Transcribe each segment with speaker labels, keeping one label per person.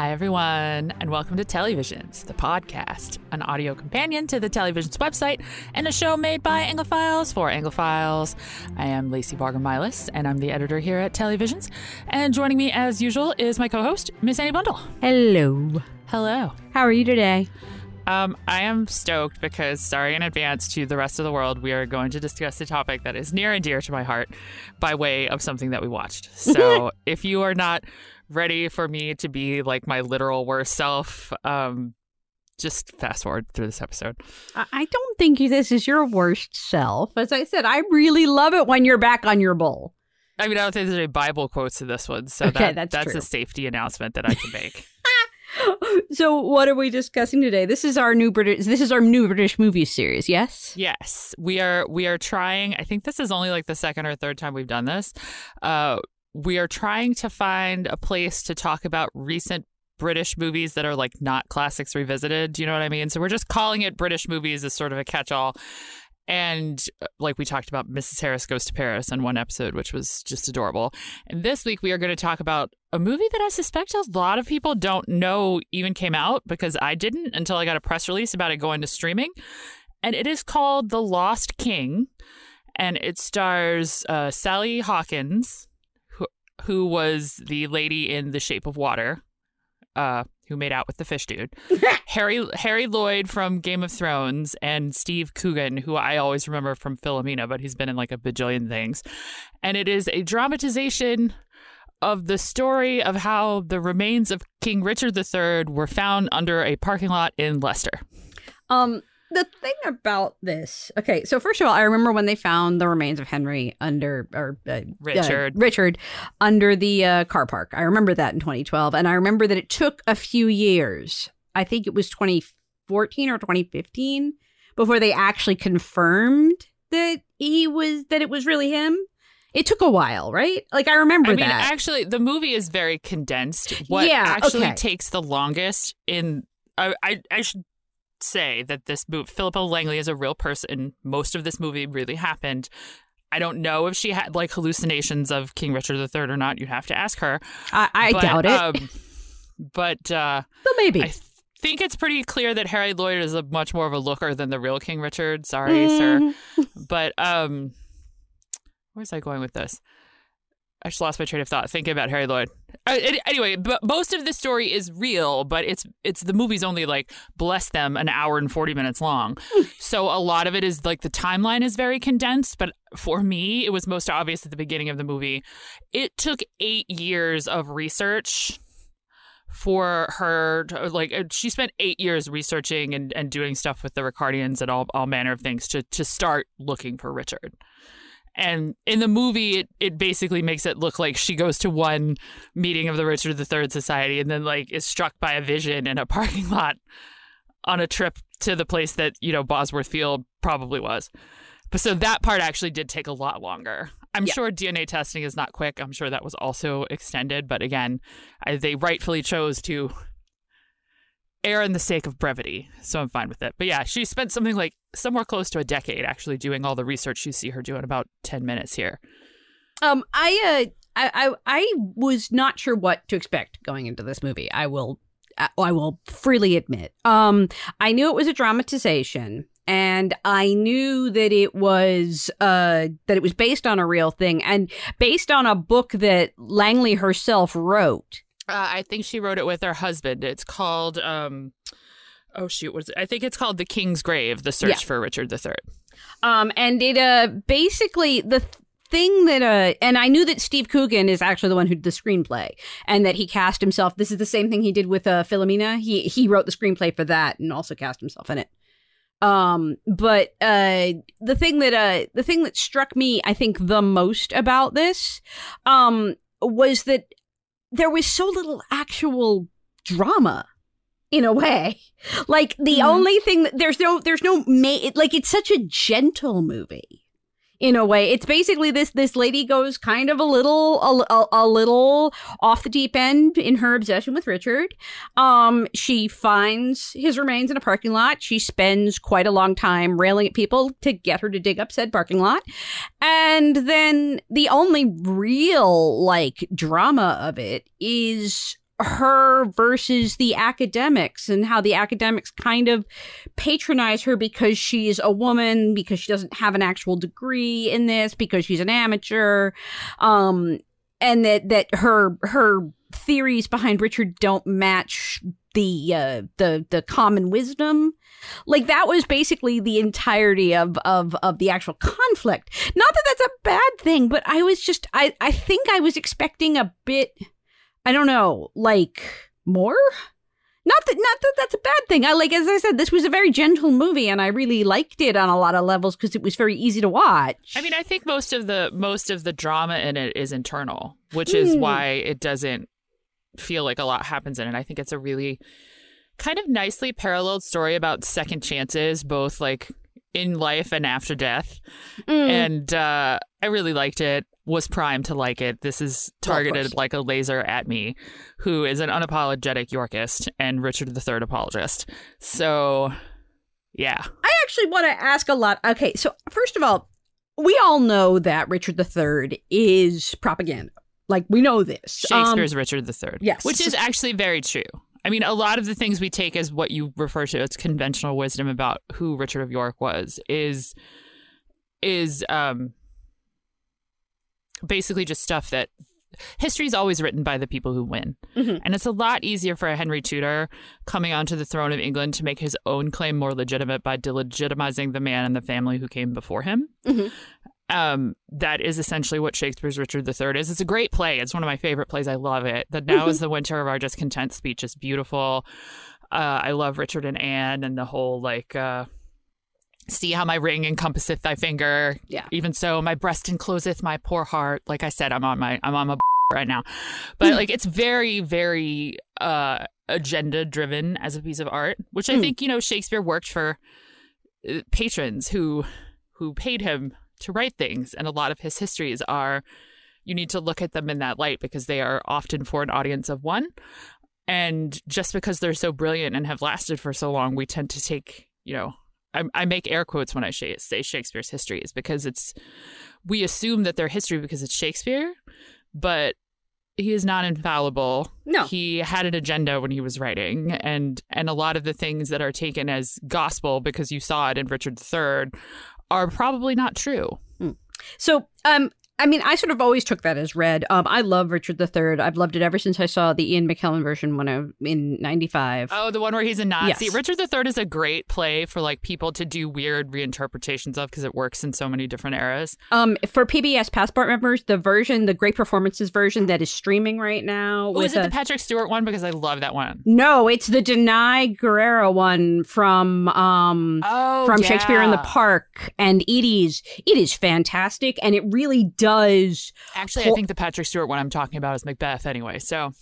Speaker 1: Hi, everyone, and welcome to Telly Visions, the podcast, an audio companion to the Telly Visions website, and a show made by Anglophiles for Anglophiles. I am Lacy Baugher Milas, and I'm the editor here at Telly Visions. And joining me, as usual, is my co host, Miss Ani Bundel.
Speaker 2: Hello.
Speaker 1: Hello.
Speaker 2: How are you today?
Speaker 1: Um, I am stoked because, sorry in advance to the rest of the world, we are going to discuss a topic that is near and dear to my heart by way of something that we watched. So if you are not ready for me to be like my literal worst self, um, just fast forward through this episode.
Speaker 2: I don't think this is your worst self. As I said, I really love it when you're back on your bull.
Speaker 1: I mean, I don't think there's any Bible quotes to this one, so
Speaker 2: Okay,
Speaker 1: that,
Speaker 2: that's
Speaker 1: that's
Speaker 2: true.
Speaker 1: a safety announcement that I can make.
Speaker 2: So, what are we discussing today? This is our new British. This is our new British movie series. Yes.
Speaker 1: Yes, we are. We are trying. I think this is only like the second or third time we've done this. Uh, we are trying to find a place to talk about recent British movies that are like not classics revisited. Do you know what I mean? So we're just calling it British movies as sort of a catch-all. And uh, like we talked about, Mrs. Harris Goes to Paris in one episode, which was just adorable. And this week we are going to talk about a movie that I suspect a lot of people don't know even came out because I didn't until I got a press release about it going to streaming. And it is called The Lost King. And it stars uh, Sally Hawkins, who, was the lady in The Shape of Water, uh, who made out with the fish dude. Harry Harry Lloyd from Game of Thrones and Steve Coogan, who I always remember from Philomena, but he's been in like a bajillion things. And it is a dramatization of the story of how the remains of King Richard III were found under a parking lot in Leicester.
Speaker 2: Um, the thing about this. Okay, so first of all, I remember when they found the remains of Henry under or uh,
Speaker 1: Richard.
Speaker 2: uh, Richard under the uh, car park. I remember that in 2012, and I remember that it took a few years. I think it was 2014 or 2015 before they actually confirmed that he was that it was really him. It took a while, right? Like I remember
Speaker 1: I mean,
Speaker 2: that.
Speaker 1: actually, the movie is very condensed. What
Speaker 2: Yeah,
Speaker 1: actually
Speaker 2: okay.
Speaker 1: takes the longest in I, I I should say that this movie, Philippa Langley is a real person. Most of this movie really happened. I don't know if she had like hallucinations of King Richard III or not. You'd have to ask her.
Speaker 2: I, I
Speaker 1: But,
Speaker 2: doubt it,
Speaker 1: Um, but uh,
Speaker 2: but maybe.
Speaker 1: I th- think it's pretty clear that Harry Lloyd is a much more of a looker than the real King Richard. Sorry, sir.
Speaker 2: Mm.
Speaker 1: But um, where's I going with this? I just lost my train of thought thinking about Harry Lloyd. Uh, anyway, but most of the story is real, but it's it's the movie's only like bless them an hour and forty minutes long. so a lot of it is like the timeline is very condensed. But for me, it was most obvious at the beginning of the movie. It took eight years of research for her to, like uh, she spent eight years researching and, and doing stuff with the Ricardians and all, all manner of things to to start looking for Richard. And in the movie, it, it basically makes it look like she goes to one meeting of the Richard III Society and then like is struck by a vision in a parking lot on a trip to the place that you know Bosworth Field probably was. But so that part actually did take a lot longer. I'm
Speaker 2: Yeah.
Speaker 1: sure DNA testing is not quick. I'm sure that was also extended, but again, I, they rightfully chose to err in the sake of brevity, so I'm fine with it. But yeah, she spent something like somewhere close to a decade actually doing all the research you see her do in about 10 minutes here.
Speaker 2: Um, I, uh, I, I, I was not sure what to expect going into this movie. I will, I will freely admit. Um, I knew it was a dramatization, and I knew that it was, uh, that it was based on a real thing and based on a book that Langley herself wrote.
Speaker 1: Uh, I think she wrote it with her husband. It's called, um, oh shoot, was it? I think it's called The King's Grave, The Search
Speaker 2: Yeah.
Speaker 1: for Richard III.
Speaker 2: Um, and it, uh, basically the. Th- Thing that uh and I knew that Steve Coogan is actually the one who did the screenplay and that he cast himself this is the same thing he did with uh Philomena he he wrote the screenplay for that and also cast himself in it um but uh the thing that uh the thing that struck me I think the most about this um was that there was so little actual drama in a way like the
Speaker 1: Mhm.
Speaker 2: only thing that there's no there's no ma- it, like it's such a gentle movie in a way. It's basically this this lady goes kind of a little a, a, a little off the deep end in her obsession with richard. Um she finds his remains in a parking lot. She spends quite a long time railing at people to get her to dig up said parking lot. And then the only real like drama of it is her versus the academics and how the academics kind of patronize her because she's a woman, because she doesn't have an actual degree in this, because she's an amateur, um, and that that her her theories behind Richard don't match the uh, the the common wisdom. Like that was basically the entirety of of of the actual conflict. Not that that's a bad thing, but I was just I I think I was expecting a bit I don't know, like more? Not that not that that's a bad thing. I like as I said this was a very gentle movie and I really liked it on a lot of levels because it was very easy to watch.
Speaker 1: I mean, I think most of the most of the drama in it is internal, which is
Speaker 2: Hmm.
Speaker 1: why it doesn't feel like a lot happens in it. I think it's a really kind of nicely paralleled story about second chances, both like in life and after death.
Speaker 2: Mm.
Speaker 1: And uh, I really liked it. Was primed to like it. This is targeted
Speaker 2: course.
Speaker 1: like a laser at me, who is an unapologetic Yorkist and Richard III apologist. So, yeah.
Speaker 2: I actually want to ask a lot. Okay, so first of all, we all know that Richard III is propaganda. Like we know this. Um,
Speaker 1: Shakespeare's Richard III.
Speaker 2: yes.
Speaker 1: Which is actually very true. I mean, a lot of the things we take as what you refer to as conventional wisdom about who Richard of York was is is um basically just stuff that history is always written by the people who win.
Speaker 2: Mhm.
Speaker 1: And it's a lot easier for a Henry Tudor coming onto the throne of England to make his own claim more legitimate by delegitimizing the man and the family who came before him.
Speaker 2: Mhm.
Speaker 1: Um, that is essentially what Shakespeare's Richard III is. It's a great play. It's one of my favorite plays. I love it. The Now is the Winter of Our Discontent speech is beautiful. Uh, I love Richard and Anne and the whole like uh, see how my ring encompasseth thy finger.
Speaker 2: Yeah.
Speaker 1: Even so, my breast encloseth my poor heart. Like I said, I'm on my I'm on my right now. But like it's very, very uh agenda driven as a piece of art, which I
Speaker 2: Mm.
Speaker 1: think, you know, Shakespeare worked for uh, patrons who who paid him to write things. And a lot of his histories are you need to look at them in that light because they are often for an audience of one. And just because they're so brilliant and have lasted for so long we tend to take you know i, I make air quotes when i say shakespeare's histories because it's we assume that they're history because it's shakespeare but he is not infallible.
Speaker 2: No.
Speaker 1: he had an agenda when he was writing and and a lot of the things that are taken as gospel because you saw it in richard iii are probably not true.
Speaker 2: So, um, I mean, I sort of always took that as read. Um, I love Richard III. I've loved it ever since I saw the Ian McKellen version when I in '95.
Speaker 1: Oh, the one where he's a Nazi.
Speaker 2: Yes.
Speaker 1: Richard III is a great play for like people to do weird reinterpretations of because it works in so many different eras.
Speaker 2: Um, for PBS Passport members, the version, the Great Performances version that is streaming right now.
Speaker 1: Oh, is it
Speaker 2: a-
Speaker 1: the Patrick Stewart one? Because I love that one.
Speaker 2: no, it's the Danai Gurira one from um
Speaker 1: Oh,
Speaker 2: from Shakespeare in the Park and it is it is fantastic and it really does
Speaker 1: Actually, I think the Patrick Stewart one I'm talking about is Macbeth. Anyway, so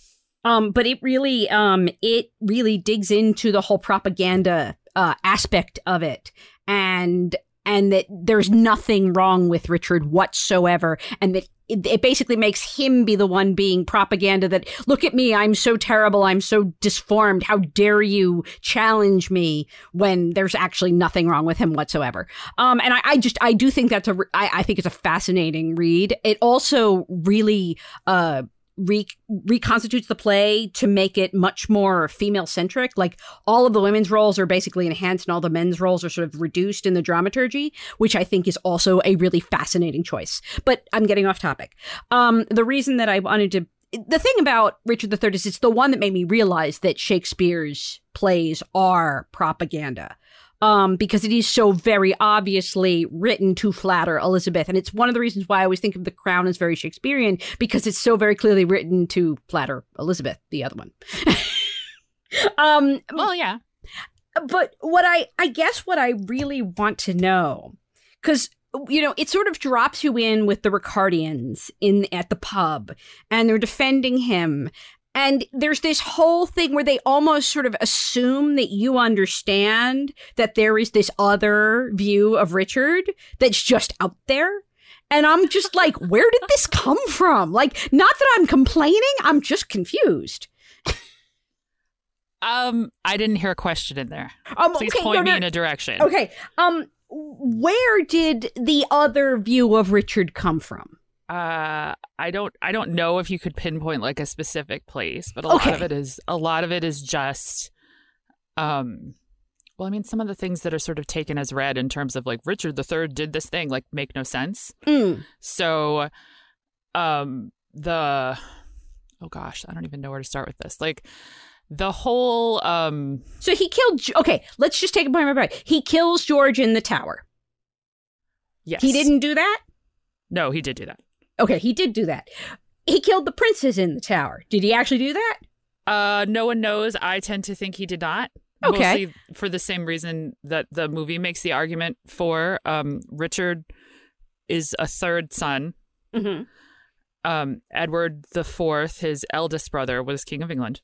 Speaker 2: um but it really um it really digs into the whole propaganda uh aspect of it and and that there's nothing wrong with Richard whatsoever and that it, it basically makes him be the one being propaganda that look at me I'm so terrible I'm so disformed how dare you challenge me when there's actually nothing wrong with him whatsoever. Um and I, I just I do think that's a I, I think it's a fascinating read. It also really uh re- reconstitutes the play to make it much more female centric. Like all of the women's roles are basically enhanced and all the men's roles are sort of reduced in the dramaturgy, which I think is also a really fascinating choice. But I'm getting off topic. Um, the reason that I wanted to the thing about Richard III is it's the one that made me realize that Shakespeare's plays are propaganda. Um, because it is so very obviously written to flatter Elizabeth. And it's one of the reasons why I always think of The Crown as very Shakespearean, because it's so very clearly written to flatter Elizabeth, the other one. um,
Speaker 1: well, yeah.
Speaker 2: but what I I guess what I really want to know cuz you know it sort of drops you in with the Ricardians in at the pub and they're defending him and there's this whole thing where they almost sort of assume that you understand that there is this other view of Richard that's just out there and I'm just like where did this come from like not that I'm complaining I'm just confused
Speaker 1: Um, I didn't hear a question in there.
Speaker 2: um,
Speaker 1: Please
Speaker 2: okay,
Speaker 1: point
Speaker 2: no,
Speaker 1: me in a direction.
Speaker 2: Okay. Um where did the other view of Richard come from?
Speaker 1: Uh I don't I don't know if you could pinpoint like a specific place, but a
Speaker 2: Okay.
Speaker 1: lot of it is a lot of it is just um well, I mean, some of the things that are sort of taken as read in terms of like Richard III did this thing like make no sense.
Speaker 2: Mm.
Speaker 1: So, um, the oh gosh, I don't even know where to start with this. Like the whole um,
Speaker 2: So he killed. Okay, let's just take a point by point. He kills George in the tower.
Speaker 1: yes,
Speaker 2: He didn't do that.
Speaker 1: No, he did do that.
Speaker 2: Okay, he did do that. He killed the princess in the tower. Did he actually do that?
Speaker 1: Uh, no one knows. I tend to think he did not.
Speaker 2: Okay.
Speaker 1: Mostly for the same reason that the movie makes the argument for. Um, Richard is a third son.
Speaker 2: Mm-hmm.
Speaker 1: um, Edward the Fourth, his eldest brother, was King of England,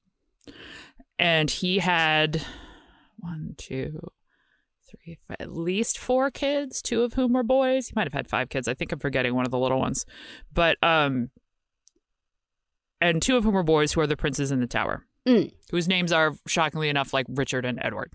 Speaker 1: and he had one, two, three, five, at least four kids, two of whom were boys. He might have had five kids. I think I'm forgetting one of the little ones, but um, and two of whom were boys, who are the princes in the tower.
Speaker 2: Mm.
Speaker 1: Whose names are shockingly enough like Richard and Edward,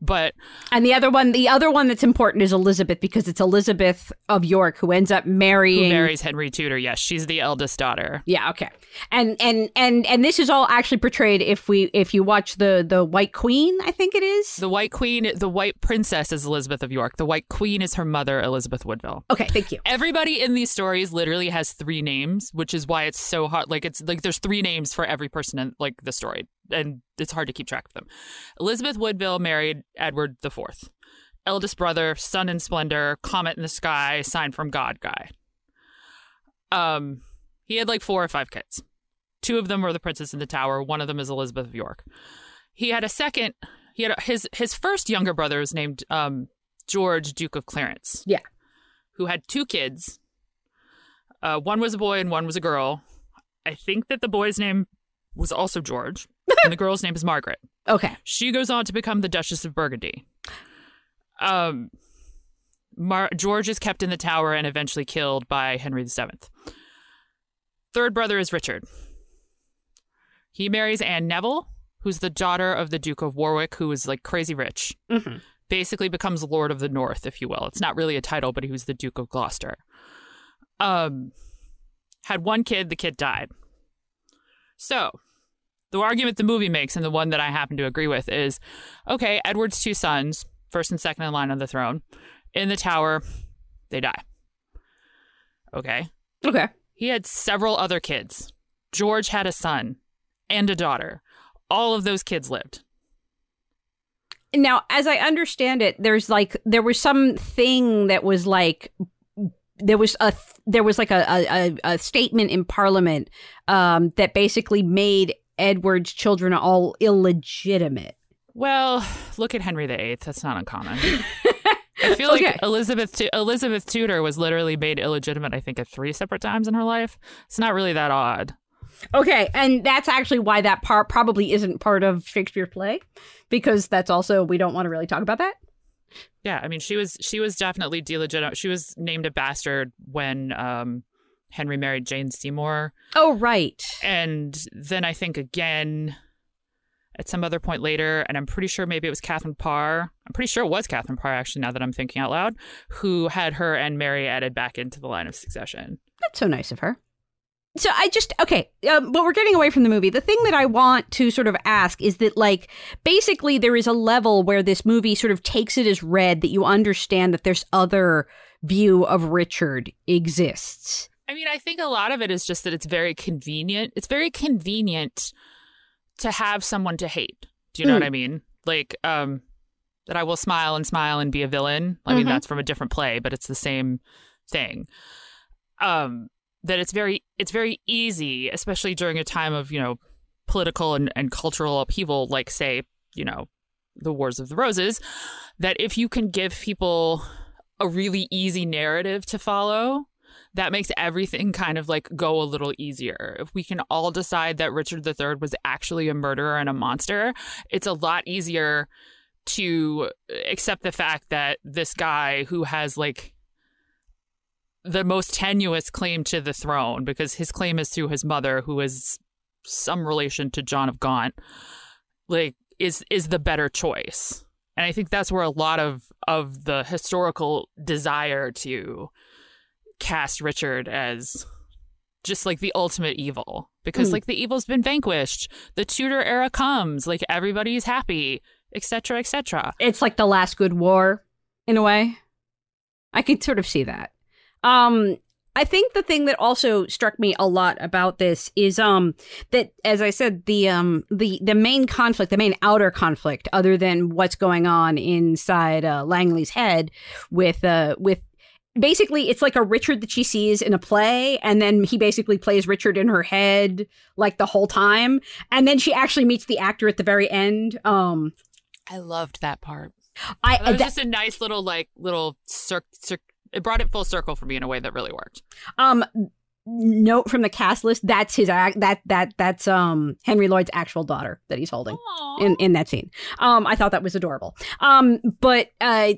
Speaker 1: but
Speaker 2: And the other one, the other one that's important is Elizabeth because it's Elizabeth of York who ends up marrying who
Speaker 1: marries Henry Tudor? Yes, she's the eldest daughter.
Speaker 2: Yeah, okay. And and and and this is all actually portrayed if we if you watch the the White Queen, I think it is.
Speaker 1: The White Queen, the White Princess is Elizabeth of York. The White Queen is her mother, Elizabeth Woodville.
Speaker 2: Okay, thank you.
Speaker 1: Everybody in these stories literally has three names, which is why it's so hard. Like it's like there's three names for every person in like the story, and it's hard to keep track of them. Elizabeth Woodville married Edward the Fourth, eldest brother, sun in splendor, comet in the sky, sign from God guy. Um, he had like four or five kids. Two of them were the princess in the tower. One of them is Elizabeth of York. He had a second. He had a, his his first younger brother was named um, George, Duke of Clarence
Speaker 2: Yeah.
Speaker 1: who had two kids. Uh, one was a boy and one was a girl. I think that the boy's name was also George, and the girl's name is Margaret.
Speaker 2: Okay.
Speaker 1: She goes on to become the Duchess of Burgundy. Um, Mar- George is kept in the tower and eventually killed by Henry VII. Third brother is Richard. He marries Anne Neville, who's the daughter of the Duke of Warwick, who is like crazy rich
Speaker 2: Mm-hmm.
Speaker 1: basically becomes Lord of the North, if you will. It's not really a title, but he was the Duke of Gloucester. Um, had one kid, the kid died. So, the argument the movie makes, and the one that I happen to agree with, is okay, Edward's two sons, first and second in line on the throne, in the tower, they die. Okay.
Speaker 2: Okay.
Speaker 1: He had several other kids. George had a son and a daughter. All of those kids lived.
Speaker 2: Now, as I understand it, there's like there was some thing that was like there was a there was like a a, a statement in Parliament um, that basically made Edward's children are all illegitimate.
Speaker 1: Well, look at Henry VIII. That's not uncommon. I feel like Elizabeth Tu- Elizabeth Tudor was literally made illegitimate. I think at three separate times in her life. It's not really that odd.
Speaker 2: Okay, and that's actually why that part probably isn't part of Shakespeare's play, because that's also we don't want to really talk about that.
Speaker 1: Yeah, I mean she was she was definitely delegitimate. She was named a bastard when um, Henry married Jane Seymour,
Speaker 2: Oh, right.
Speaker 1: and then I think again at some other point later, and I'm pretty sure maybe it was Catherine Parr. I'm pretty sure it was Catherine Parr actually. Now that I'm thinking out loud, who had her and Mary added back into the line of succession.
Speaker 2: That's so nice of her. So I just okay, um, but we're getting away from the movie. The thing that I want to sort of ask is that, like, basically there is a level where this movie sort of takes it as read that you understand that there's other view of Richard exists.
Speaker 1: I mean, I think a lot of it is just that it's very convenient. It's very convenient to have someone to hate. Do you know
Speaker 2: Mm.
Speaker 1: what I mean? Like, um, that I will smile and smile and be a villain. I mean,
Speaker 2: Mhm.
Speaker 1: that's from a different play, but it's the same thing. Um, that it's very it's very easy, especially during a time of, you know, political and, and cultural upheaval, like say, you know, the Wars of the Roses, that if you can give people a really easy narrative to follow, that makes everything kind of like go a little easier. If we can all decide that Richard III was actually a murderer and a monster, it's a lot easier to accept the fact that this guy who has like the most tenuous claim to the throne because his claim is through his mother who is some relation to John of Gaunt like is is the better choice. And I think that's where a lot of of the historical desire to cast Richard as just like the ultimate evil because
Speaker 2: Mm.
Speaker 1: like the evil's been vanquished. The Tudor era comes, like everybody's happy, etc., etc.
Speaker 2: it's like the last good war in a way i could sort of see that um i think the thing that also struck me a lot about this is um that as i said the um the the main conflict the main outer conflict other than what's going on inside uh, langley's head with uh with basically it's like a richard that she sees in a play and then he basically plays richard in her head like the whole time and then she actually meets the actor at the very end um
Speaker 1: I loved that part.
Speaker 2: i
Speaker 1: It was
Speaker 2: that-
Speaker 1: just a nice little like little circ. Cir- it brought it full circle for me in a way that really worked.
Speaker 2: Um, note from the cast list: that's his. That that that's um Henry Lloyd's actual daughter that he's holding in in that scene. Um, I thought that was adorable. Um, but uh,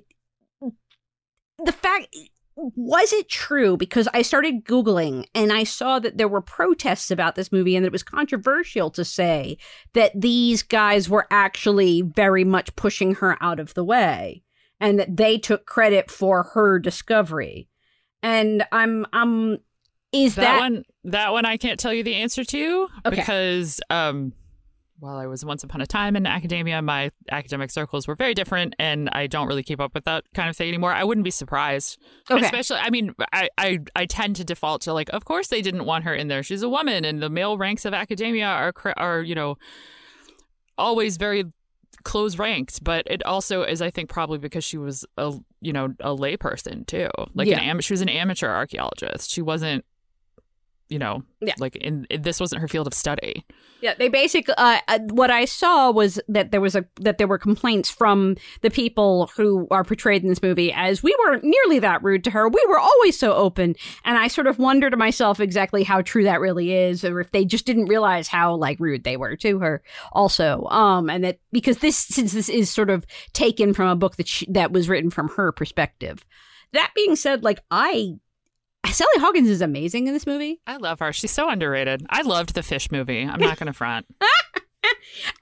Speaker 2: the fact was it true because I started googling and I saw that there were protests about this movie and that it was controversial to say that these guys were actually very much pushing her out of the way and that they took credit for her discovery. And I'm I'm is
Speaker 1: that,
Speaker 2: that,
Speaker 1: one that one I can't tell you the answer to
Speaker 2: Okay.
Speaker 1: because um while I was once upon a time in academia, my academic circles were very different, and I don't really keep up with that kind of thing anymore. I wouldn't be surprised,
Speaker 2: Okay.
Speaker 1: especially. I mean, I, I I tend to default to like, of course they didn't want her in there. She's a woman, and the male ranks of academia are are you know always very close ranked. But it also is, I think, probably because she was a you know a layperson too. Like
Speaker 2: Yeah.
Speaker 1: an am- she was an amateur archaeologist. She wasn't. You know,
Speaker 2: Yeah.
Speaker 1: like in this wasn't her field of study.
Speaker 2: Yeah, they basically. Uh, uh, what I saw was that there was a that there were complaints from the people who are portrayed in this movie as we weren't nearly that rude to her. We were always so open, and I sort of wonder to myself exactly how true that really is, or if they just didn't realize how like rude they were to her. Also, um, and that because this since this is sort of taken from a book that she, that was written from her perspective. That being said, like I. Sally Hawkins is amazing in this movie.
Speaker 1: I love her. She's so underrated. I loved the fish movie. I'm not going to front.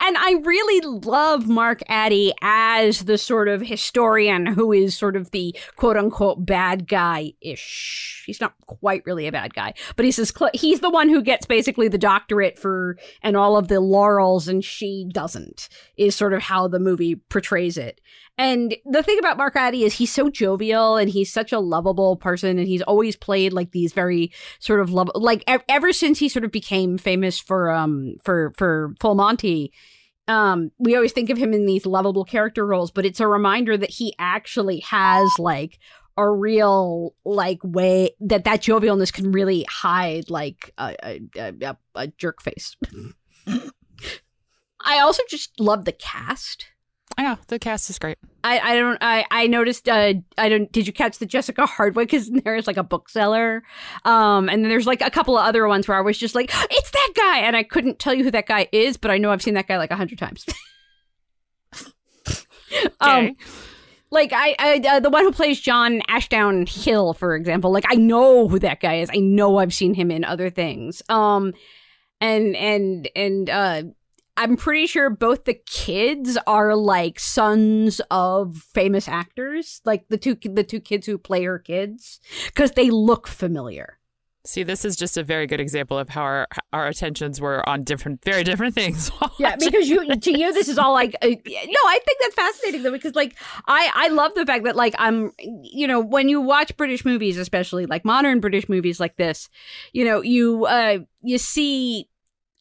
Speaker 2: And I really love Mark Addy as the sort of historian who is sort of the quote unquote bad guy ish. He's not quite really a bad guy, but he's cl- he's the one who gets basically the doctorate for and all of the laurels, and she doesn't. Is sort of how the movie portrays it. And the thing about Mark Addy is he's so jovial and he's such a lovable person, and he's always played like these very sort of love like ev- ever since he sort of became famous for um for for Full Monty um we always think of him in these lovable character roles but it's a reminder that he actually has like a real like way that that jovialness can really hide like a a, a, a- a jerk face. I also just love the cast
Speaker 1: I know the cast is great.
Speaker 2: I, I don't I I noticed uh I don't did you catch the Jessica Hardwick because there's like a bookseller um and then there's like a couple of other ones where I was just like it's that guy and I couldn't tell you who that guy is but I know I've seen that guy like a hundred times. Um,
Speaker 1: Okay.
Speaker 2: like I, I uh, the one who plays John Ashdown Hill, for example. Like I know who that guy is. I know I've seen him in other things. Um, and and and uh, I'm pretty sure both the kids are like sons of famous actors. Like the two the two kids who play her kids because they look familiar.
Speaker 1: See, this is just a very good example of how our our attentions were on different, very different things.
Speaker 2: Yeah, because you to you this is all like uh, no, I think that's fascinating though because like I I love the fact that like I'm you know when you watch British movies especially like modern British movies like this, you know you uh you see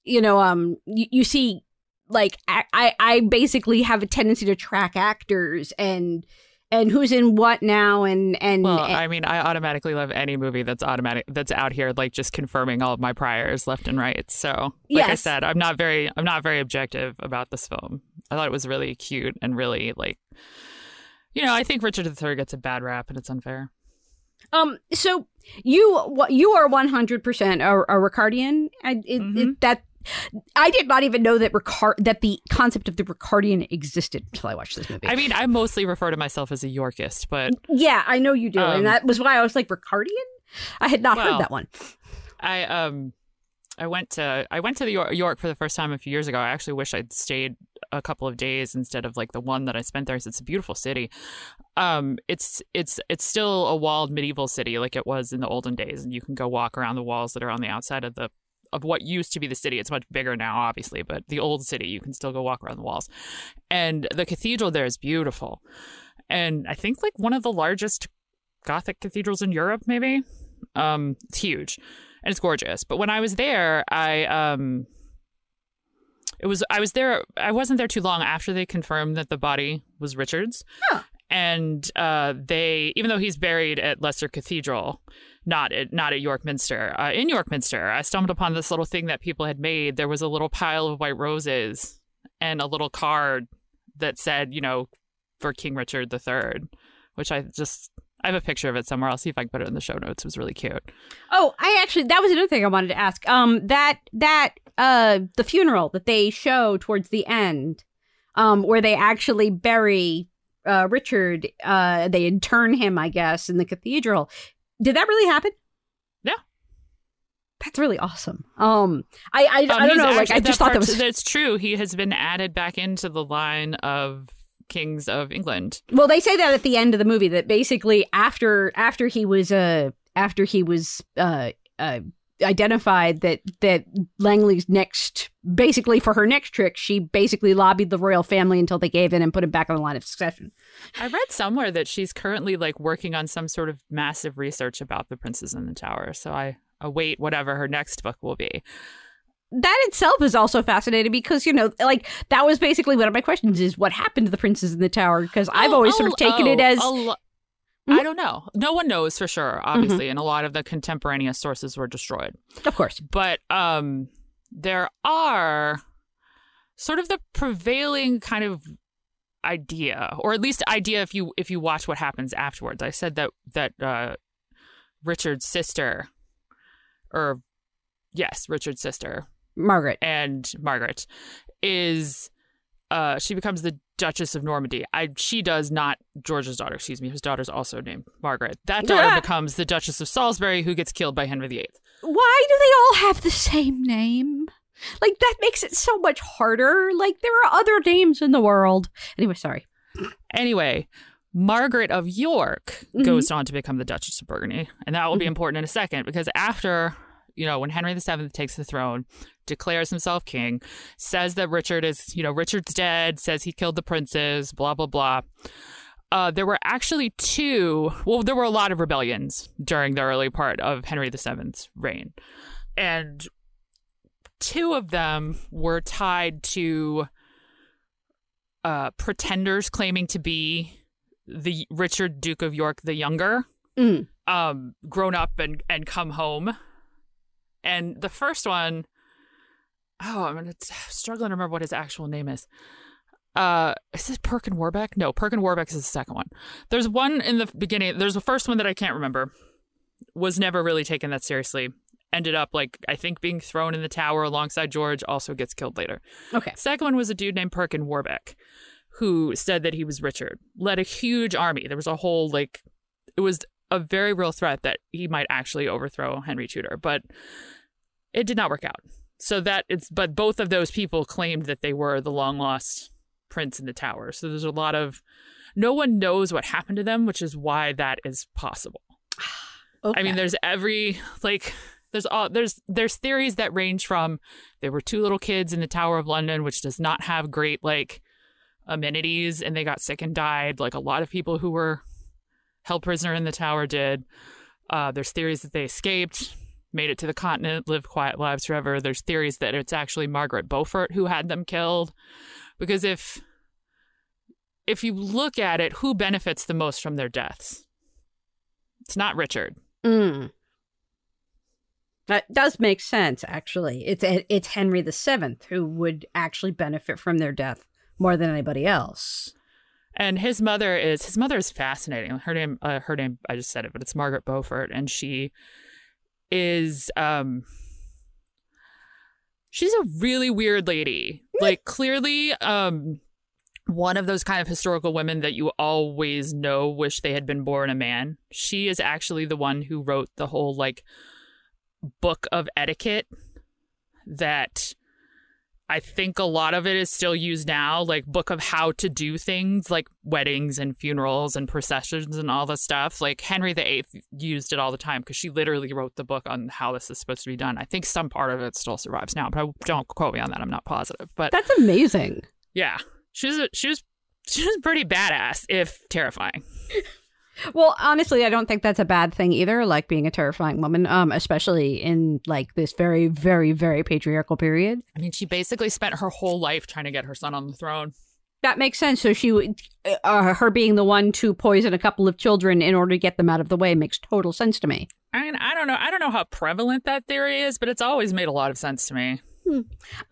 Speaker 2: you know um you, you see like I I basically have a tendency to track actors and and who's in what now and and,
Speaker 1: Well,
Speaker 2: and
Speaker 1: I mean, I automatically love any movie that's automatic that's out here, like just confirming all of my priors left and right. So, like I said, I'm not very, I'm not very objective about this film. I thought it was really cute and really like, you know, I think Richard III gets a bad rap, and it's unfair.
Speaker 2: Um. So you you are one hundred percent a a Ricardian. I, it,
Speaker 1: Mhm.
Speaker 2: it, that I did not even know that Ricard that the concept of the Ricardian existed until I watched this movie.
Speaker 1: I mean, I mostly refer to myself as a Yorkist, but
Speaker 2: yeah, I know you do,
Speaker 1: Um,
Speaker 2: and that was why I was like Ricardian. I had not
Speaker 1: well,
Speaker 2: heard that one.
Speaker 1: I um I went to I went to the York, York for the first time a few years ago. I actually wish I'd stayed a couple of days instead of like the one that I spent there. It's a beautiful city. Um, it's it's it's still a walled medieval city like it was in the olden days, and you can go walk around the walls that are on the outside of the of what used to be the city. It's much bigger now, obviously, but the old city you can still go walk around the walls, and the cathedral there is beautiful, and I think like one of the largest Gothic cathedrals in Europe, maybe. Um, it's huge and it's gorgeous. But when I was there, I um it was I was there I wasn't there too long after they confirmed that the body was Richard's.
Speaker 2: Huh.
Speaker 1: And uh, they, even though he's buried at Leicester Cathedral, not at not at York Minster, uh, in York Minster, I stumbled upon this little thing that people had made. There was a little pile of white roses and a little card that said, you know, for King Richard III, which I just I have a picture of it somewhere. I'll see if I can put it in the show notes. It was really cute.
Speaker 2: Oh, I actually that was another thing I wanted to ask. Um, that that uh the funeral that they show towards the end, um, where they actually bury uh Richard, uh, they intern him, I guess, in the cathedral. Did that really happen?
Speaker 1: Yeah.
Speaker 2: That's really awesome. Um, I I,
Speaker 1: Um,
Speaker 2: I don't know. Like I just thought that was
Speaker 1: that's true. He has been added back into the line of kings of England.
Speaker 2: Well, they say that at the end of the movie that basically after after he was uh after he was uh uh identified that that Langley's next basically for her next trick she basically lobbied the royal family until they gave in and put him back on the line of succession.
Speaker 1: I read somewhere that she's currently like working on some sort of massive research about the princes in the tower. So I await whatever her next book will be.
Speaker 2: That itself is also fascinating because you know like that was basically one of my questions is what happened to the princes in the tower because I've
Speaker 1: Oh,
Speaker 2: always
Speaker 1: oh,
Speaker 2: sort of taken oh, it
Speaker 1: oh,
Speaker 2: as Mhm.
Speaker 1: I don't know. No one knows for sure, obviously, and a lot of the contemporaneous sources were destroyed.
Speaker 2: of course
Speaker 1: but um there are sort of the prevailing kind of idea or at least idea if you if you watch what happens afterwards i said that that uh richard's sister or yes richard's sister
Speaker 2: Margaret.
Speaker 1: and margaret is uh she becomes the duchess of normandy i she does not george's daughter excuse me his daughter's also named margaret that daughter
Speaker 2: Ah.
Speaker 1: becomes the duchess of salisbury who gets killed by henry viii
Speaker 2: Why do they all have the same name? Like that makes it so much harder. Like there are other names in the world. Anyway, sorry.
Speaker 1: Anyway, Margaret of York
Speaker 2: Mhm.
Speaker 1: goes on to become the Duchess of Burgundy. And that will be important in a second because after, you know, when Henry VII takes the throne, declares himself king, says that Richard is, you know, Richard's dead, says he killed the princes, blah, blah, blah. Uh, there were actually two, well, there were a lot of rebellions during the early part of Henry VII's reign. And two of them were tied to uh, pretenders claiming to be the Richard Duke of York the Younger,
Speaker 2: Mm.
Speaker 1: um, grown up and and come home. And the first one, oh, I'm gonna struggling to remember what his actual name is. Uh, is it Perkin Warbeck? No, Perkin Warbeck is the second one. There's one in the beginning. There's the first one that I can't remember. Was never really taken that seriously. Ended up like I think being thrown in the tower alongside George. Also gets killed later.
Speaker 2: Okay.
Speaker 1: Second one was a dude named Perkin Warbeck, who said that he was Richard. Led a huge army. There was a whole like, it was a very real threat that he might actually overthrow Henry Tudor, but it did not work out. So that it's, but both of those people claimed that they were the long lost prince in the tower. So there's a lot of, no one knows what happened to them, which is why that is possible.
Speaker 2: Okay.
Speaker 1: I mean, there's every like there's all there's there's theories that range from there were two little kids in the Tower of London, which does not have great like amenities, and they got sick and died. Like a lot of people who were held prisoner in the tower did. Uh, there's theories that they escaped, made it to the continent, lived quiet lives forever. There's theories that it's actually Margaret Beaufort who had them killed, because if if you look at it, who benefits the most from their deaths? It's not Richard.
Speaker 2: Mm. That does make sense, actually. It's it's Henry the Seventh who would actually benefit from their death more than anybody else.
Speaker 1: And his mother is his mother is fascinating. Her name, uh, her name, I just said it, but it's Margaret Beaufort, and she is um she's a really weird lady. Like clearly um one of those kind of historical women that you always know wish they had been born a man. She is actually the one who wrote the whole like book of etiquette that I think a lot of it is still used now, like book of how to do things like weddings and funerals and processions and all the stuff. Like Henry VIII used it all the time because she literally wrote the book on how this is supposed to be done. I think some part of it still survives now, but I, don't quote me on that. I'm not positive. But
Speaker 2: that's amazing.
Speaker 1: Yeah, she was she was she was pretty badass, if terrifying.
Speaker 2: Well, honestly, I don't think that's a bad thing either. Like being a terrifying woman, um, especially in like this very, very, very patriarchal period.
Speaker 1: I mean, she basically spent her whole life trying to get her son on the throne.
Speaker 2: That makes sense. So she, uh, her being the one to poison a couple of children in order to get them out of the way makes total sense to me.
Speaker 1: I mean, I don't know. I don't know how prevalent that theory is, but it's always made a lot of sense to me.
Speaker 2: Hmm.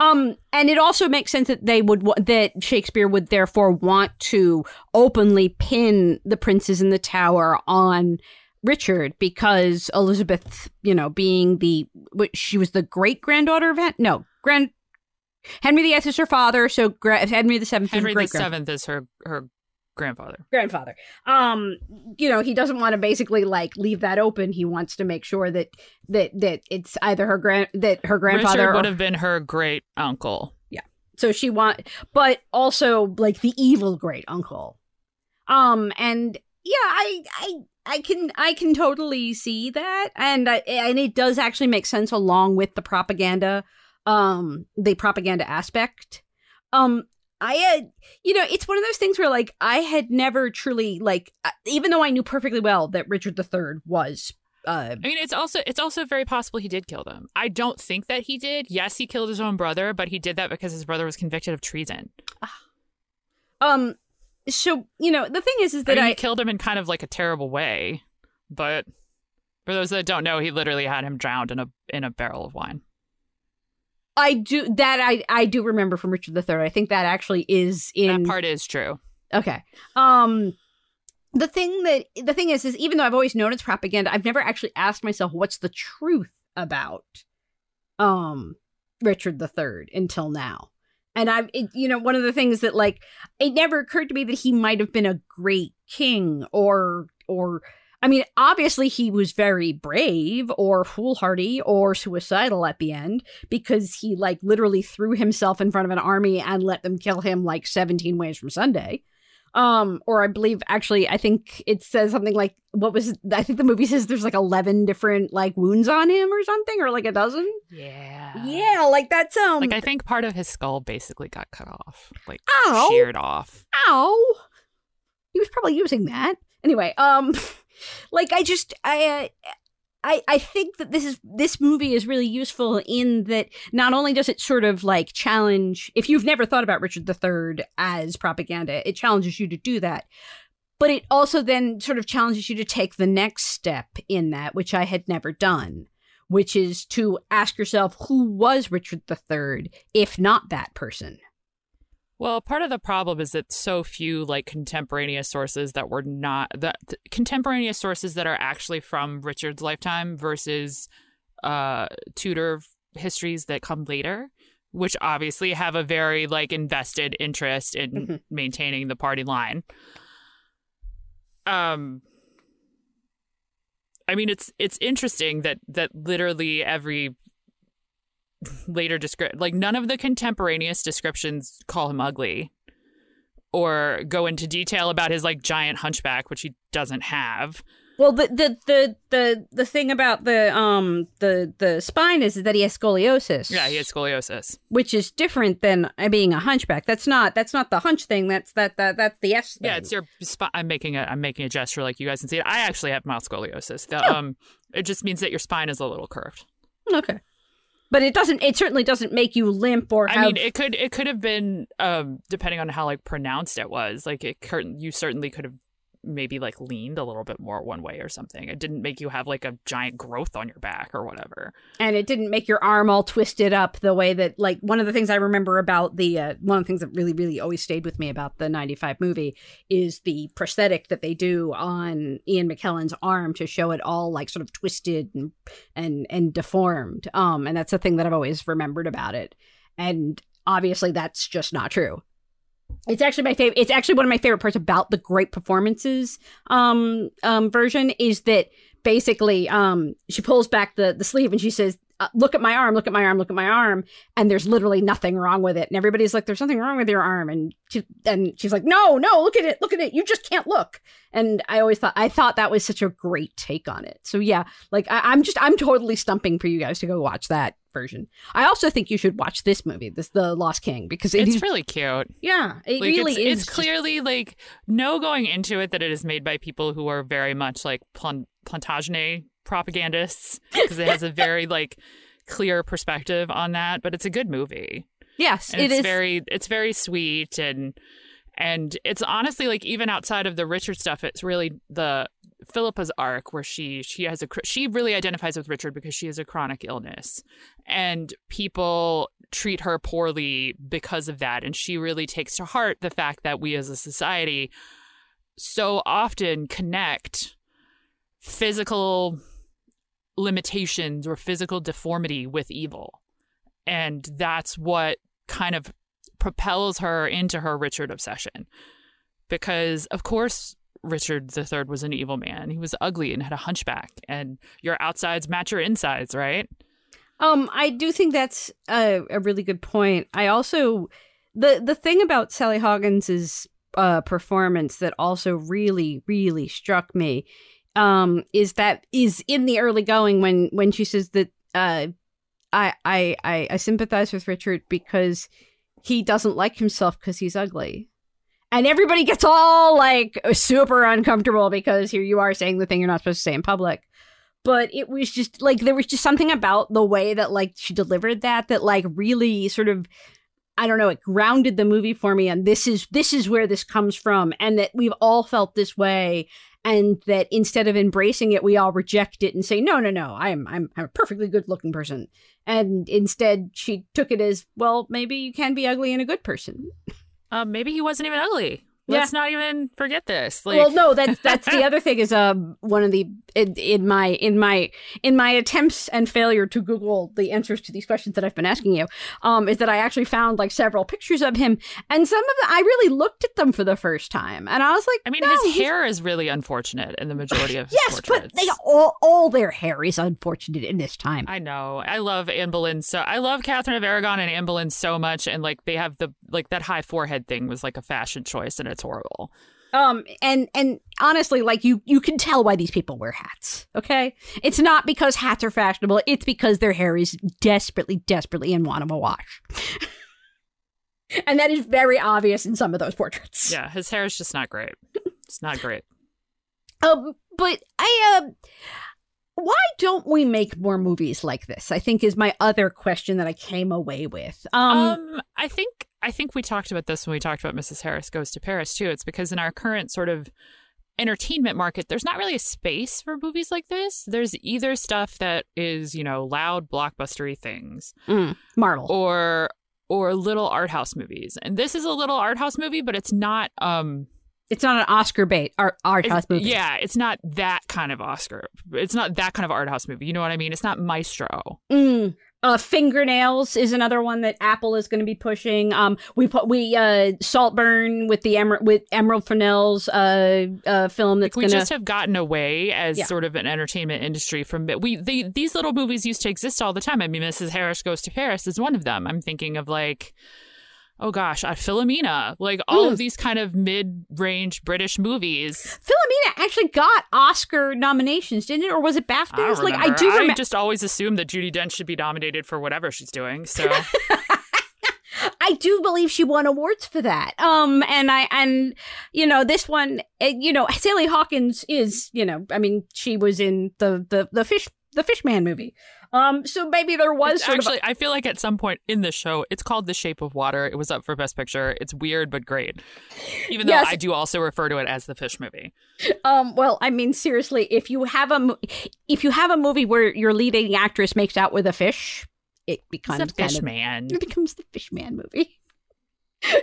Speaker 2: Um, and it also makes sense that they would that Shakespeare would therefore want to openly pin the princes in the tower on Richard because Elizabeth, you know, being the she was the great granddaughter of no grand Henry VIII is her father, so Henry the Seventh.
Speaker 1: Henry the Seventh is her her grandfather.
Speaker 2: Grandfather. Um, you know, he doesn't want to basically like leave that open. He wants to make sure that that that it's either her grand that her grandfather
Speaker 1: Richard would have been her great uncle.
Speaker 2: Yeah. So she want, but also like the evil great uncle. Um, and yeah, I I I can I can totally see that, and I, and it does actually make sense along with the propaganda, um, the propaganda aspect. Um, I had, you know, it's one of those things where like I had never truly like, uh, even though I knew perfectly well that Richard III was. Uh,
Speaker 1: I mean, it's also it's also very possible he did kill them. I don't think that he did. Yes, he killed his own brother, but he did that because his brother was convicted of treason.
Speaker 2: Um. So you know, the thing is, is that I,
Speaker 1: mean, I killed him in kind of like a terrible way, but for those that don't know, he literally had him drowned in a in a barrel of wine.
Speaker 2: I do that. I I do remember from Richard III. I think that actually is in
Speaker 1: that part is true.
Speaker 2: Okay. Um, the thing that the thing is is even though I've always known it's propaganda, I've never actually asked myself what's the truth about um Richard III until now. And I've, it, you know, one of the things that like it never occurred to me that he might have been a great king or or I mean, obviously he was very brave or foolhardy or suicidal at the end because he like literally threw himself in front of an army and let them kill him like 17 ways from Sunday. Um, or I believe actually I think it says something like what was I think the movie says there's like 11 different like wounds on him or something or like a dozen.
Speaker 1: Yeah.
Speaker 2: Yeah, like that's um
Speaker 1: like I think part of his skull basically got cut off, like ow, sheared off.
Speaker 2: Ow. He was probably using that. Anyway, um like I just I I I think that this is this movie is really useful in that not only does it sort of like challenge if you've never thought about Richard III as propaganda, it challenges you to do that. But it also then sort of challenges you to take the next step in that, which I had never done, which is to ask yourself who was Richard III, if not that person.
Speaker 1: Well, part of the problem is that so few like contemporaneous sources that were not that contemporaneous sources that are actually from Richard's lifetime versus uh Tudor histories that come later, which obviously have a very like invested interest in mm-hmm. maintaining the party line. Um I mean it's it's interesting that that literally every later descript like none of the contemporaneous descriptions call him ugly or go into detail about his like giant hunchback which he doesn't have.
Speaker 2: Well the the the the, the thing about the um the the spine is that he has scoliosis.
Speaker 1: Yeah he has scoliosis.
Speaker 2: Which is different than being a hunchback. That's not that's not the hunch thing. That's that, that that's the s thing.
Speaker 1: yeah it's your spine i'm making a i'm making a gesture like you guys can see. It i actually have mild scoliosis. The, oh. um it just means that your spine is a little curved.
Speaker 2: Okay but it doesn't it certainly doesn't make you limp or have...
Speaker 1: i mean it could it could have been um depending on how like pronounced it was like it you certainly could have maybe like leaned a little bit more one way or something. It didn't make you have like a giant growth on your back or whatever.
Speaker 2: And it didn't make your arm all twisted up the way that like one of the things I remember about the uh, one of the things that really really always stayed with me about the 95 movie is the prosthetic that they do on Ian McKellen's arm to show it all like sort of twisted and and and deformed. Um and that's the thing that I've always remembered about it. And obviously that's just not true it's actually my favorite it's actually one of my favorite parts about the great performances um um version is that basically um she pulls back the the sleeve and she says uh, look at my arm, look at my arm, look at my arm, and there's literally nothing wrong with it. And everybody's like, there's something wrong with your arm, and she, and she's like, no, no, look at it, look at it, you just can't look. And I always thought I thought that was such a great take on it. So yeah, like I, I'm just I'm totally stumping for you guys to go watch that version. I also think you should watch this movie, this The Lost King, because it
Speaker 1: it's
Speaker 2: is-
Speaker 1: really cute.
Speaker 2: yeah, it
Speaker 1: Like,
Speaker 2: really
Speaker 1: it's,
Speaker 2: is.
Speaker 1: It's clearly like no going into it that it is made by people who are very much like plant- Plantagenet propagandists because it has a very like clear perspective on that. But it's a good movie.
Speaker 2: yes,
Speaker 1: and
Speaker 2: it
Speaker 1: it's
Speaker 2: is.
Speaker 1: very it's very sweet and and it's honestly like even outside of the Richard stuff, it's really the Philippa's arc where she she has a she really identifies with Richard because she has a chronic illness and people treat her poorly because of that and she really takes to heart the fact that we as a society so often connect physical limitations or physical deformity with evil and that's what kind of propels her into her Richard obsession. Because, of course, Richard III was an evil man. He was ugly and had a hunchback, and your outsides match your insides, right?
Speaker 2: Um, I do think that's a, a really good point. I also the the thing about Sally Hawkins's uh, performance that also really really struck me um, is that is in the early going when when she says that uh, I, I I I sympathize with Richard because he doesn't like himself because he's ugly. And everybody gets all like super uncomfortable because here you are saying the thing you're not supposed to say in public but it was just like there was just something about the way that like she delivered that that like really sort of I don't know, it grounded the movie for me and this is this is where this comes from and that we've all felt this way and that instead of embracing it we all reject it and say no no no I'm I'm I'm a perfectly good looking person and instead she took it as well maybe you can be ugly and a good person.
Speaker 1: Um, maybe he wasn't even ugly. Let's not even forget this. Like,
Speaker 2: well, no, that's that's the other thing is um one of the in, in my in my in my attempts and failure to Google the answers to these questions that I've been asking you, um, is that I actually found like several pictures of him, and some of them I really looked at them for the first time, and I was like,
Speaker 1: I mean,
Speaker 2: no,
Speaker 1: his
Speaker 2: he's-
Speaker 1: hair is really unfortunate in the majority of his
Speaker 2: Yes, but
Speaker 1: portraits.
Speaker 2: they all all their hair is unfortunate in this time.
Speaker 1: I know. I love Anne Boleyn so I love Catherine of Aragon and Anne Boleyn so much and like they have the like that high forehead thing was like a fashion choice and it's horrible.
Speaker 2: Um, and and honestly, like you you can tell why these people wear hats. Okay, it's not because hats are fashionable. It's because their hair is desperately, desperately in want of a wash. and that is very obvious in some of those portraits.
Speaker 1: Yeah, his hair is just not great. It's not great.
Speaker 2: Um, but I um. why don't we make more movies like this? I think is my other question that I came away with. Um,
Speaker 1: Um, I think I think we talked about this when we talked about Mrs. Harris Goes to Paris too. It's because in our current sort of entertainment market, there's not really a space for movies like this. There's either stuff that is, you know, loud blockbustery things
Speaker 2: mm, Marvel.
Speaker 1: or or little art house movies. And this is a little art house movie, but it's not um
Speaker 2: It's not an Oscar bait art art house movie.
Speaker 1: Yeah, it's not that kind of Oscar. It's not that kind of art house movie. You know what I mean? It's not Maestro.
Speaker 2: Mm. Uh, fingernails is another one that Apple is going to be pushing. Um, we put we uh Saltburn with the Emer- with Emerald Fennell's uh uh film that's
Speaker 1: we
Speaker 2: gonna
Speaker 1: just have gotten away as
Speaker 2: Yeah.
Speaker 1: sort of an entertainment industry from we the, these little movies used to exist all the time. I mean, Mrs. Harris Goes to Paris is one of them. I'm thinking of like, oh gosh, uh, Philomena, like all
Speaker 2: Mm.
Speaker 1: of these kind of mid-range British movies.
Speaker 2: Philomena actually got Oscar nominations, didn't it, or was it
Speaker 1: I
Speaker 2: BAFTAs?
Speaker 1: don't
Speaker 2: Like I do
Speaker 1: I just always assume that Judi Dench should be nominated for whatever she's doing. So
Speaker 2: I do believe she won awards for that. Um, and I and you know this one, you know, Sally Hawkins is, you know, I mean, she was in the the the fish the Fishman movie. Um, so maybe there was
Speaker 1: It's
Speaker 2: sort
Speaker 1: actually, I feel like at some point in the show, it's called The Shape of Water. It was up for Best Picture. It's weird but great. Even though
Speaker 2: Yes.
Speaker 1: I do also refer to it as the fish movie.
Speaker 2: um. Well, I mean, seriously, if you have a if you have a movie where your leading actress makes out with a fish, it becomes
Speaker 1: It's a
Speaker 2: kind
Speaker 1: fish
Speaker 2: of-
Speaker 1: man.
Speaker 2: it becomes the Fishman movie.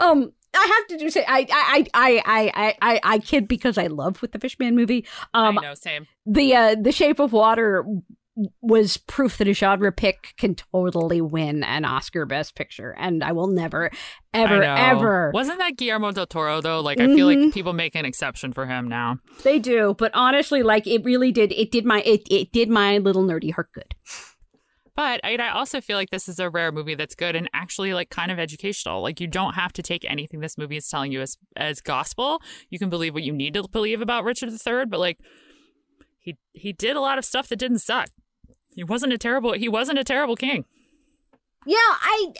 Speaker 2: um, I have to do say I I I I I I kid because I love with the Fishman movie. Um,
Speaker 1: I know, same.
Speaker 2: the uh, the Shape of Water was proof that a genre pick can totally win an Oscar Best Picture, and I will never, ever, ever.
Speaker 1: Wasn't that Guillermo del Toro though? Like I feel like people make an exception for him now.
Speaker 2: They do, but honestly, like it really did. It did my it it did my little nerdy heart good.
Speaker 1: But I, I also feel like this is a rare movie that's good and actually like kind of educational. Like you don't have to take anything this movie is telling you as as gospel. You can believe what you need to believe about Richard III, but like he he did a lot of stuff that didn't suck. He wasn't a terrible he wasn't a terrible king.
Speaker 2: Yeah, I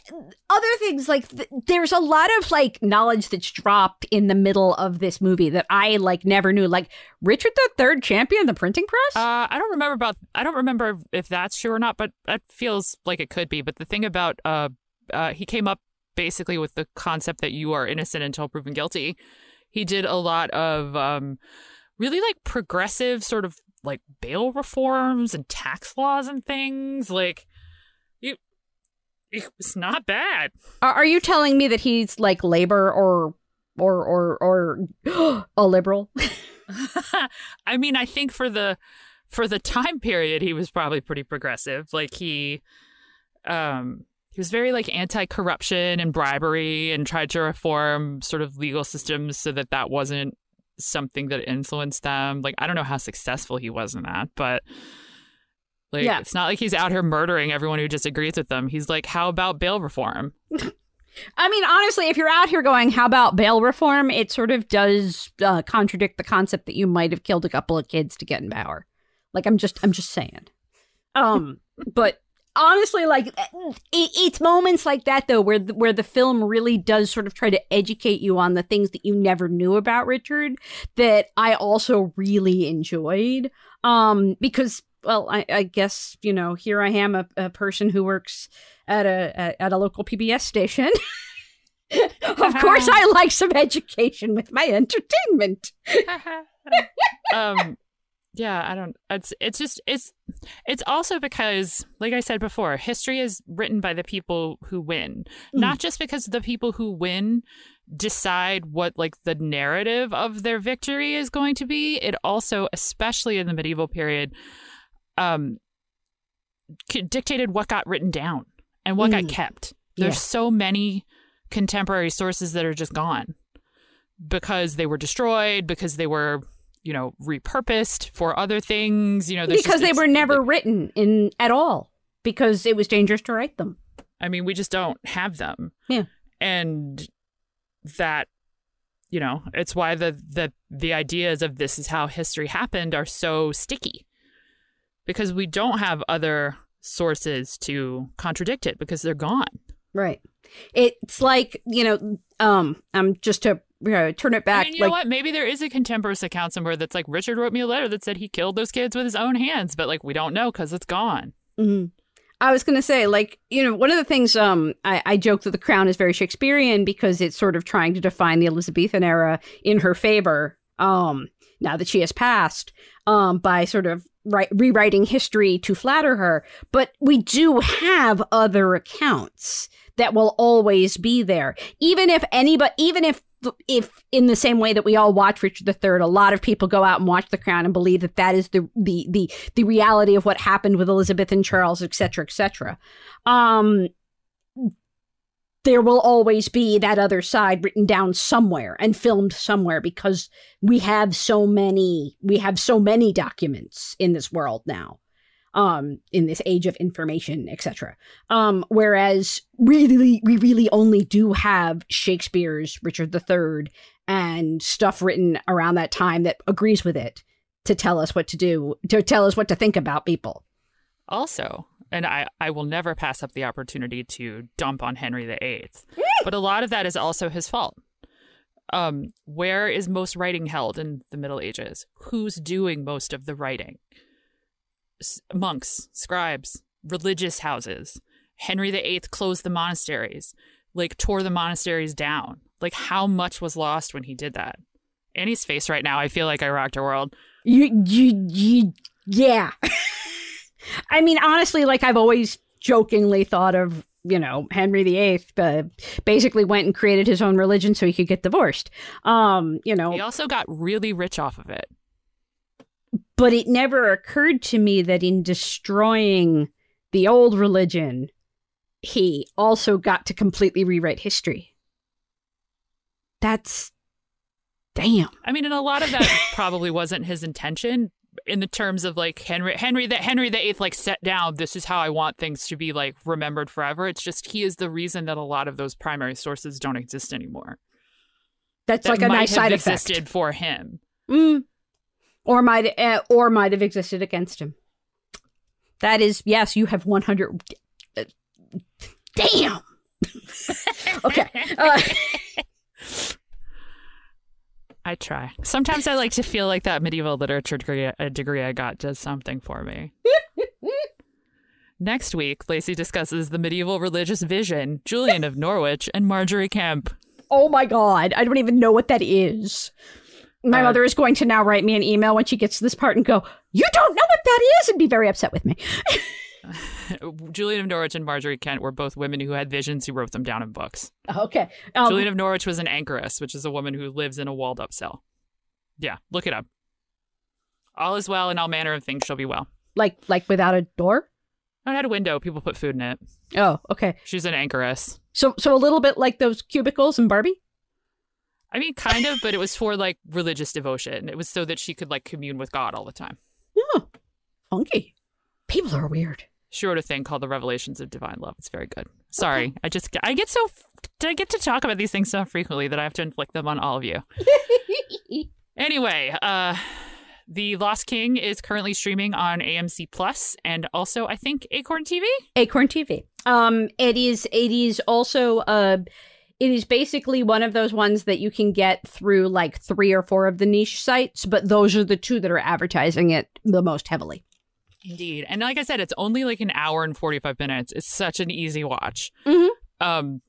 Speaker 2: other things like th- there's a lot of like knowledge that's dropped in the middle of this movie that I like never knew. Like Richard the Third champion the printing press.
Speaker 1: Uh, I don't remember about I don't remember if that's true or not, but that feels like it could be. But the thing about uh, uh, he came up basically with the concept that you are innocent until proven guilty. He did a lot of um, really like progressive sort of like bail reforms and tax laws and things like it was not bad.
Speaker 2: Are you telling me that he's like labor or or or or a liberal?
Speaker 1: I mean, I think for the for the time period, he was probably pretty progressive. Like he, um, he was very like anti-corruption and bribery, and tried to reform sort of legal systems so that that wasn't something that influenced them. Like I don't know how successful he was in that, but like yeah. it's not like he's out here murdering everyone who disagrees with them. He's like, how about bail reform?
Speaker 2: I mean, honestly, if you're out here going, how about bail reform? It sort of does uh, contradict the concept that you might have killed a couple of kids to get in power. Like, I'm just, I'm just saying. Um, but honestly, like, it, it's moments like that though, where the, where the film really does sort of try to educate you on the things that you never knew about Richard that I also really enjoyed. Um, because well, I, I, guess you know here I am, a, a person who works at a at a local PBS station. of course, I like some education with my entertainment.
Speaker 1: um, yeah, I don't. It's it's just it's it's also because, like I said before, history is written by the people who win, mm. not just because the people who win decide what like the narrative of their victory is going to be. It also, especially in the medieval period, um, dictated what got written down and what mm. got kept. There's yeah. so many contemporary sources that are just gone because they were destroyed, because they were, you know, repurposed for other things. You know,
Speaker 2: because just, they were never like, written in at all because it was dangerous to write them.
Speaker 1: I mean, we just don't have them.
Speaker 2: Yeah,
Speaker 1: and that you know it's why the the the ideas of this is how history happened are so sticky because we don't have other sources to contradict it because they're gone.
Speaker 2: Right. It's like, you know, um, I'm just to you know, turn it back.
Speaker 1: I mean, you
Speaker 2: like,
Speaker 1: know what? Maybe there is a contemporary account somewhere that's like Richard wrote me a letter that said he killed those kids with his own hands, but like we don't know because it's gone.
Speaker 2: Mm-hmm. I was going to say, like, you know, one of the things um, I, I joke that the crown is very Shakespearean because it's sort of trying to define the Elizabethan era in her favor. Um, now that she has passed, um, by sort of right, rewriting history to flatter her. But we do have other accounts that will always be there, even if anybody, even if if in the same way that we all watch Richard III, a lot of people go out and watch The Crown and believe that that is the the the the reality of what happened with Elizabeth and Charles, et etc., etc. Um, there will always be that other side written down somewhere and filmed somewhere because we have so many we have so many documents in this world now um in this age of information etc um whereas really we really only do have shakespeare's richard iii and stuff written around that time that agrees with it to tell us what to do to tell us what to think about people.
Speaker 1: Also and I, I will never pass up the opportunity to dump on Henry VIII. but a lot of that is also his fault. Um, where is most writing held in the Middle Ages? Who's doing most of the writing? S- monks, scribes, religious houses. Henry VIII closed the monasteries, like tore the monasteries down. Like how much was lost when he did that? Ani's face right now, I feel like I rocked her world.
Speaker 2: You, you, you, yeah. I mean, honestly, like I've always jokingly thought of you know henry viii uh, basically went and created his own religion so he could get divorced um you know
Speaker 1: he also got really rich off of it
Speaker 2: But it never occurred to me that in destroying the old religion, he also got to completely rewrite history. That's damn.
Speaker 1: I mean, and a lot of that probably wasn't his intention in the terms of like Henry Henry that Henry the Eighth like set down this is how I want things to be like remembered forever. It's just he is the reason that a lot of those primary sources don't exist anymore.
Speaker 2: That's
Speaker 1: That
Speaker 2: like a nice side
Speaker 1: existed
Speaker 2: effect.
Speaker 1: for him.
Speaker 2: Mm. Or might uh, or might have existed against him. That is yes, you have 100 uh, Damn. okay. Uh,
Speaker 1: I try. Sometimes I like to feel like that medieval literature degree, a degree I got does something for me. Next week, Lacy discusses the medieval religious vision, Julian of Norwich, and Margery Kempe.
Speaker 2: oh my god, I don't even know what that is. My
Speaker 1: Uh,
Speaker 2: mother is going to now write me an email when she gets to this part and go, "You don't know what that is," and be very upset with me.
Speaker 1: Julian of Norwich and Margery Kempe were both women who had visions who wrote them down in books.
Speaker 2: Okay. Um,
Speaker 1: Julian of Norwich was an anchoress, which is a woman who lives in a walled up cell. Yeah, look it up. All is well and all manner of things shall be well.
Speaker 2: like like without a door?
Speaker 1: Oh, it had a window. People put food in it.
Speaker 2: Oh, okay.
Speaker 1: She's an anchoress.
Speaker 2: So so a little bit like those cubicles in Barbie?
Speaker 1: I mean, kind of, but it was for like religious devotion. It was so that she could like commune with God all the time.
Speaker 2: Oh. Funky. People are weird.
Speaker 1: She wrote a thing called The Revelations of Divine Love. It's very good. Sorry, I just I get so I get to talk about these things so frequently that I have to inflict them on all of you. Anyway, uh The Lost King is currently streaming on AMC Plus and also I think Acorn TV.
Speaker 2: Acorn TV. Um, it is. It is also. Uh, it is basically one of those ones that you can get through like three or four of the niche sites, but those are the two that are advertising it the most heavily.
Speaker 1: Indeed. And like I said, it's only like an hour and 45 minutes. It's such an easy watch.
Speaker 2: Mhm.
Speaker 1: Um,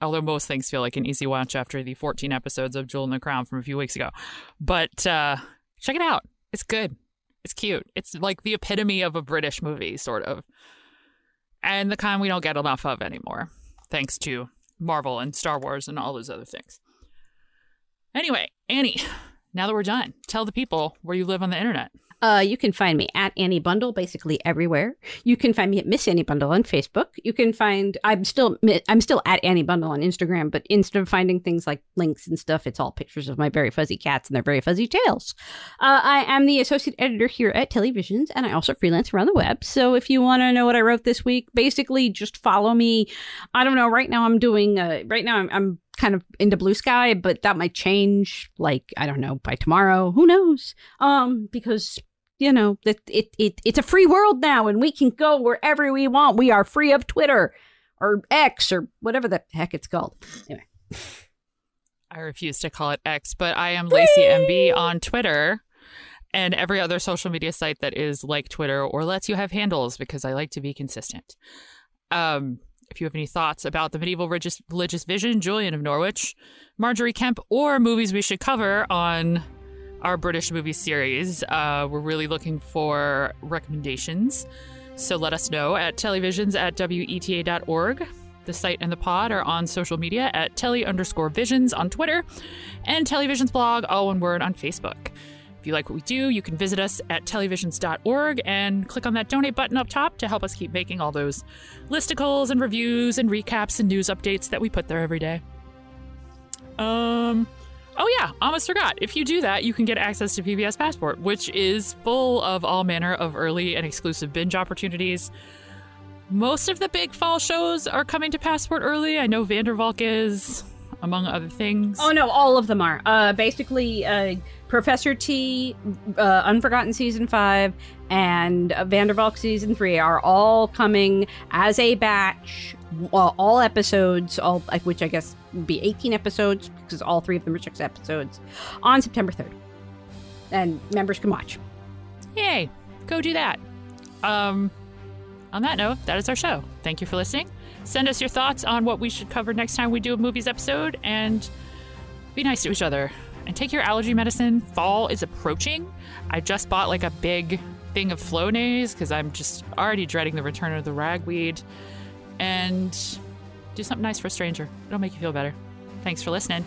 Speaker 1: although most things feel like an easy watch after the 14 episodes of Jewel in the Crown from a few weeks ago. But uh, check it out. It's good. It's cute. It's like the epitome of a British movie, sort of. And the kind we don't get enough of anymore, thanks to Marvel and Star Wars and all those other things. Anyway, Ani, now that we're done, tell the people where you live on the internet.
Speaker 2: Uh, you can find me at Ani Bundel basically everywhere. You can find me at Miss Ani Bundel on Facebook. You can find I'm still I'm still at Ani Bundel on Instagram, but instead of finding things like links and stuff, it's all pictures of my very fuzzy cats and their very fuzzy tails. Uh, I am the associate editor here at Telly Visions, and I also freelance around the web. So if you want to know what I wrote this week, basically just follow me. I don't know. Right now I'm doing. Uh, right now I'm, I'm kind of into blue sky but that might change like i don't know by tomorrow who knows um because you know that it, it it's a free world now and we can go wherever we want. We are free of twitter or x or whatever the heck it's called. Anyway.
Speaker 1: I refuse to call it X, but I am Lacy MB on Twitter and every other social media site that is like Twitter or lets you have handles because I like to be consistent. Um, if you have any thoughts about the medieval religious, religious vision, Julian of Norwich, Margery Kempe, or movies we should cover on our British movie series, uh, we're really looking for recommendations. So let us know at televisions at weta.org. The site and the pod are on social media at telly underscore visions on Twitter and televisions blog, all one word, on Facebook. If you like what we do, you can visit us at tellyvisions.org and click on that donate button up top to help us keep making all those listicles and reviews and recaps and news updates that we put there every day. Um, oh yeah, almost forgot. If you do that, you can get access to PBS Passport, which is full of all manner of early and exclusive binge opportunities. Most of the big fall shows are coming to Passport early. I know Van der Valk is, among other things.
Speaker 2: oh no all of them are uh basically uh professor t uh, unforgotten season 5 and uh, Van der Valk season 3 are all coming as a batch well, all episodes all which i guess would be 18 episodes because all three of them are six episodes on september 3rd and members can watch
Speaker 1: Yay, go do that. Um, on that note, that is our show. Thank you for listening. Send us your thoughts on what we should cover next time we do a movies episode and be nice to each other. And take your allergy medicine. Fall is approaching. I just bought like a big thing of Flonase because I'm just already dreading the return of the ragweed. And do something nice for a stranger. It'll make you feel better. Thanks for listening.